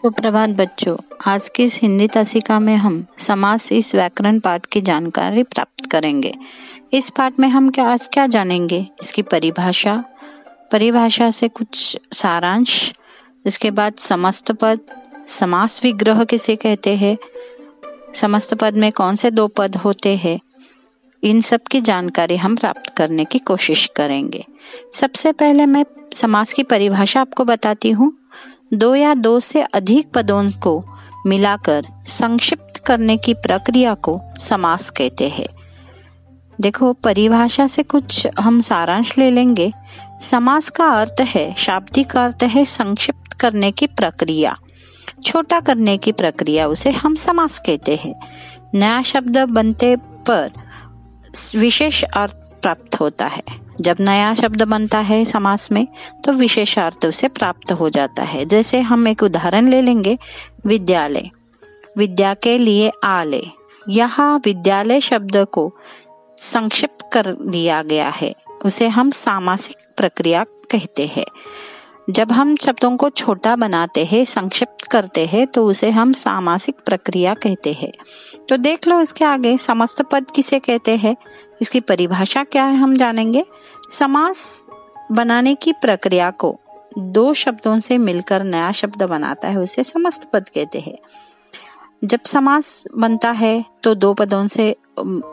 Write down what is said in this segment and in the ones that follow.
सुप्रभात बच्चों, आज की इस हिंदी तासिका में हम समास इस व्याकरण पाठ की जानकारी प्राप्त करेंगे। इस पाठ में हम क्या, आज क्या जानेंगे? इसकी परिभाषा परिभाषा से कुछ सारांश, इसके बाद समस्त पद, समास विग्रह किसे कहते हैं, समस्त पद में कौन से दो पद होते हैं, इन सब की जानकारी हम प्राप्त करने की कोशिश करेंगे। सबसे पहले मैं समास की परिभाषा आपको बताती हूँ। दो या दो से अधिक पदों को मिलाकर संक्षिप्त करने की प्रक्रिया को समास कहते हैं। देखो, परिभाषा से कुछ हम सारांश ले लेंगे। समास का अर्थ है, शाब्दिक अर्थ है संक्षिप्त करने की प्रक्रिया। छोटा करने की प्रक्रिया उसे हम समास कहते हैं। नया शब्द बनते पर विशेष अर्थ प्राप्त होता है। जब नया शब्द बनता है समास में तो विशेषार्थ उसे प्राप्त हो जाता है। जैसे हम एक उदाहरण ले लेंगे, विद्यालय। विद्या के लिए आले यहाँ विद्यालय शब्द को संक्षिप्त कर लिया गया है। उसे हम सामासिक प्रक्रिया कहते हैं। जब हम शब्दों को छोटा बनाते हैं, संक्षिप्त करते हैं तो उसे हम सामासिक प्रक्रिया कहते हैं। तो देख लो इसके आगे, समस्त पद किसे कहते हैं? इसकी परिभाषा क्या है हम जानेंगे? समास बनाने की प्रक्रिया को दो शब्दों से मिलकर नया शब्द बनाता है, उसे समस्त पद कहते हैं। जब समास बनता है तो दो पदों से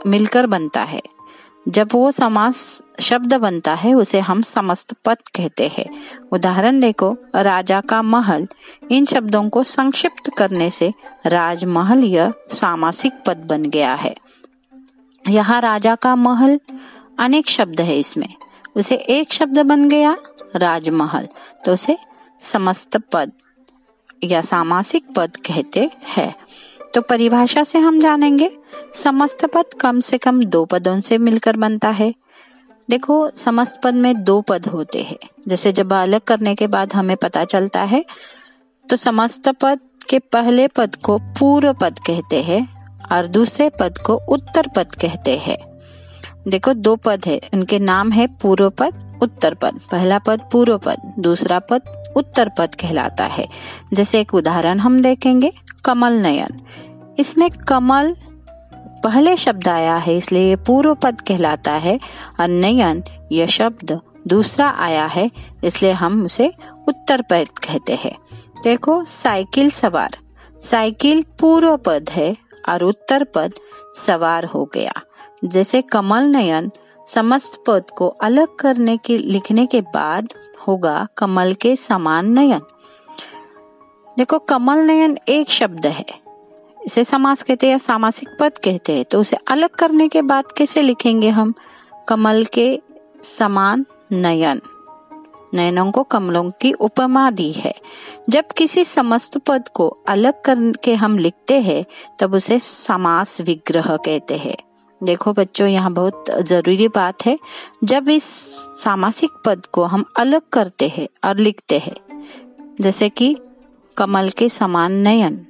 मिलकर बनता है। जब वो समास शब्द बनता है, उसे हम समस्त पद कहते हैं। उदाहरण देखो, राजा का महल। इन शब्दों को संक्षिप्त करने से राजमहल यह सामासिक पद बन गया है। यहाँ राजा का महल अनेक शब्द है इसमें। उसे एक शब्द बन गया, राजमहल। तो उसे समस्त पद या सामासिक पद कहते हैं। तो परिभाषा से हम जानेंगे। समस्त पद कम से कम दो पदों से मिलकर बनता है। देखो, समस्त पद में दो पद होते हैं। जैसे जब अलग करने के बाद हमें पता चलता है तो समस्त पद के पहले पद को पूर्व पद कहते हैं और दूसरे पद को उत्तर पद कहते हैं। देखो, दो पद है। उनके नाम है पूर्व पद, उत्तर पद। पहला पद पूर्व पद, दूसरा पद उत्तर पद कहलाता है। जैसे एक उदाहरण हम देखेंगे कमल नयन इसमें कमल पहले शब्द आया है, इसलिए ये पूर्व पद कहलाता है। और नयन यह शब्द दूसरा आया है, इसलिए हम उसे उत्तर पद कहते हैं। देखो, साइकिल सवार। साइकिल पूर्व पद है और उत्तर पद सवार हो गया। जैसे कमल नयन समस्त पद को अलग करने के, लिखने के बाद होगा कमल के समान नयन। देखो, कमल नयन एक शब्द है। इसे समास कहते हैं सामासिक पद कहते हैं। तो उसे अलग करने के बाद कैसे लिखेंगे हम? कमल के समान नयन। नयनों को कमलों की उपमा दी है। जब किसी समस्त पद को अलग करके हम लिखते हैं, तब उसे समास विग्रह कहते हैं। देखो बच्चों, यहाँ बहुत ज़रूरी बात है। जब इस सामासिक पद को हम अलग करते हैं और लिखते हैं, जैसे कि कमल के समान नयन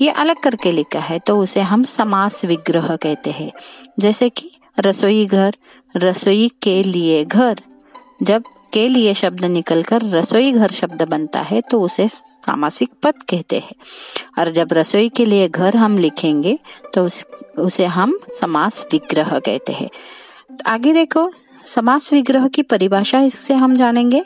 ये अलग करके लिखा है तो उसे हम समास विग्रह कहते हैं। जैसे कि रसोई घर रसोई के लिए घर। जब के लिए शब्द निकलकर रसोई घर शब्द बनता है तो उसे सामासिक पद कहते हैं। और जब रसोई के लिए घर हम लिखेंगे तो उस, उसे हम समास विग्रह कहते हैं। आगे देखो समास विग्रह की परिभाषा इससे हम जानेंगे।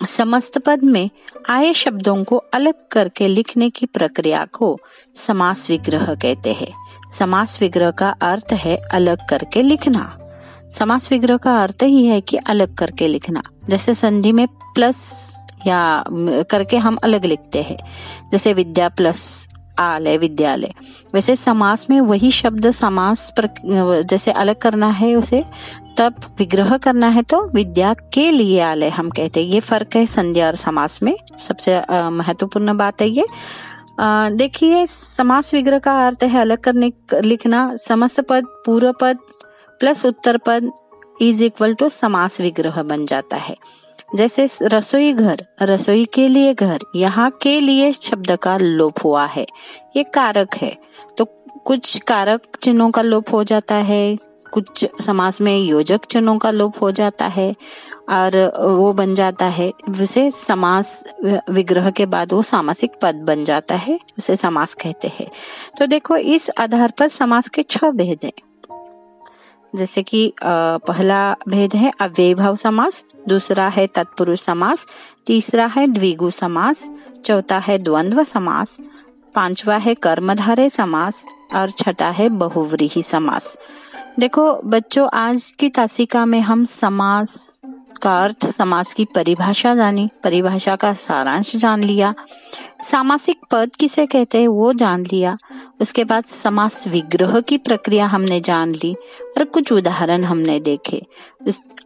समस्त पद में आए शब्दों को अलग करके लिखने की प्रक्रिया को समास विग्रह कहते हैं। समास विग्रह का अर्थ है अलग करके लिखना। समास विग्रह का अर्थ ही है कि अलग करके लिखना। जैसे संधि में प्लस या करके हम अलग लिखते हैं। जैसे विद्या प्लस आलय, विद्यालय। वैसे समास में वही शब्द समास जैसे अलग करना है उसे तब विग्रह करना है तो विद्या के लिए आलय। हम कहते हैं, ये फ़र्क है संध्या और समास में। सबसे महत्वपूर्ण बात है ये। देखिए, समास विग्रह का अर्थ है अलग करने लिखना। समस्त पद, पूर्व पद प्लस उत्तर पद इज़ इक्वल टू समास विग्रह बन जाता है। जैसे रसोई घर, रसोई के लिए घर, यहाँ के लिए शब्द का लोप हुआ है। ये कारक है। तो कुछ कारक चिन्हों का लोप हो जाता है। कुछ समास में योजक चिन्हों का लोप हो जाता है और वो बन जाता है। उसे समास, विग्रह के बाद वो सामासिक पद बन जाता है, उसे समास कहते हैं। तो देखो, इस आधार पर समास के छह भेद हैं। जैसे कि पहला भेद है अव्ययभाव समास, दूसरा है तत्पुरुष समास, तीसरा है द्विगु समास, चौथा है द्वंद्व समास, पांचवा है कर्मधारे समास और छठा है बहुव्रीही समास। देखो, बच्चों, आज की तासिका में हम समास का अर्थ, समास की परिभाषा जानी, परिभाषा का सारांश जान लिया। सामासिक पद किसे कहते हैं, वो जान लिया। उसके बाद समास विग्रह की प्रक्रिया हमने जान ली और कुछ उदाहरण हमने देखे।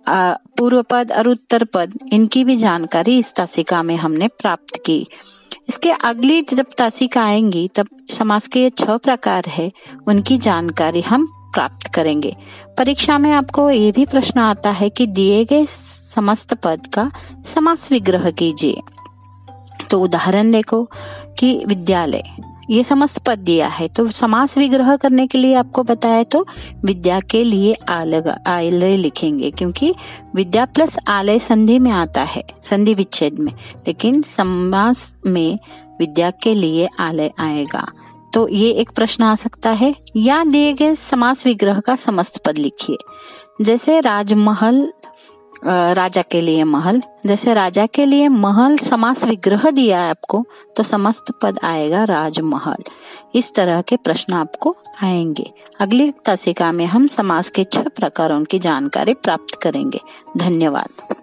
पूर्व पद और उत्तर पद, इनकी भी जानकारी इस तासिका में हमने प्राप्त की। इसके अगली जब तासिका आएँगी, तब समास के ये छह प्रकार है, उनकी जानकारी हम प्राप्त करेंगे। परीक्षा में आपको ये भी प्रश्न आता है कि दिए गए समस्त पद का समास विग्रह कीजिए। तो उदाहरण देखो कि विद्यालय, ये समस्त पद दिया है तो समास विग्रह करने के लिए आपको बताया तो विद्या के लिए आलग, आलय लिखेंगे, क्योंकि विद्या प्लस आलय संधि में आता है, संधि विच्छेद में, लेकिन समास में विद्या के लिए आलय आएगा। तो ये एक प्रश्न आ सकता है। या दिए गए समास विग्रह का समस्त पद लिखिए। जैसे राजमहल राजा के लिए महल। जैसे राजा के लिए महल समास विग्रह दिया है आपको तो समस्त पद आएगा राजमहल। इस तरह के प्रश्न आपको आएँगे। अगली तसिका में हम समास के छह प्रकारों की जानकारी प्राप्त करेंगे। धन्यवाद।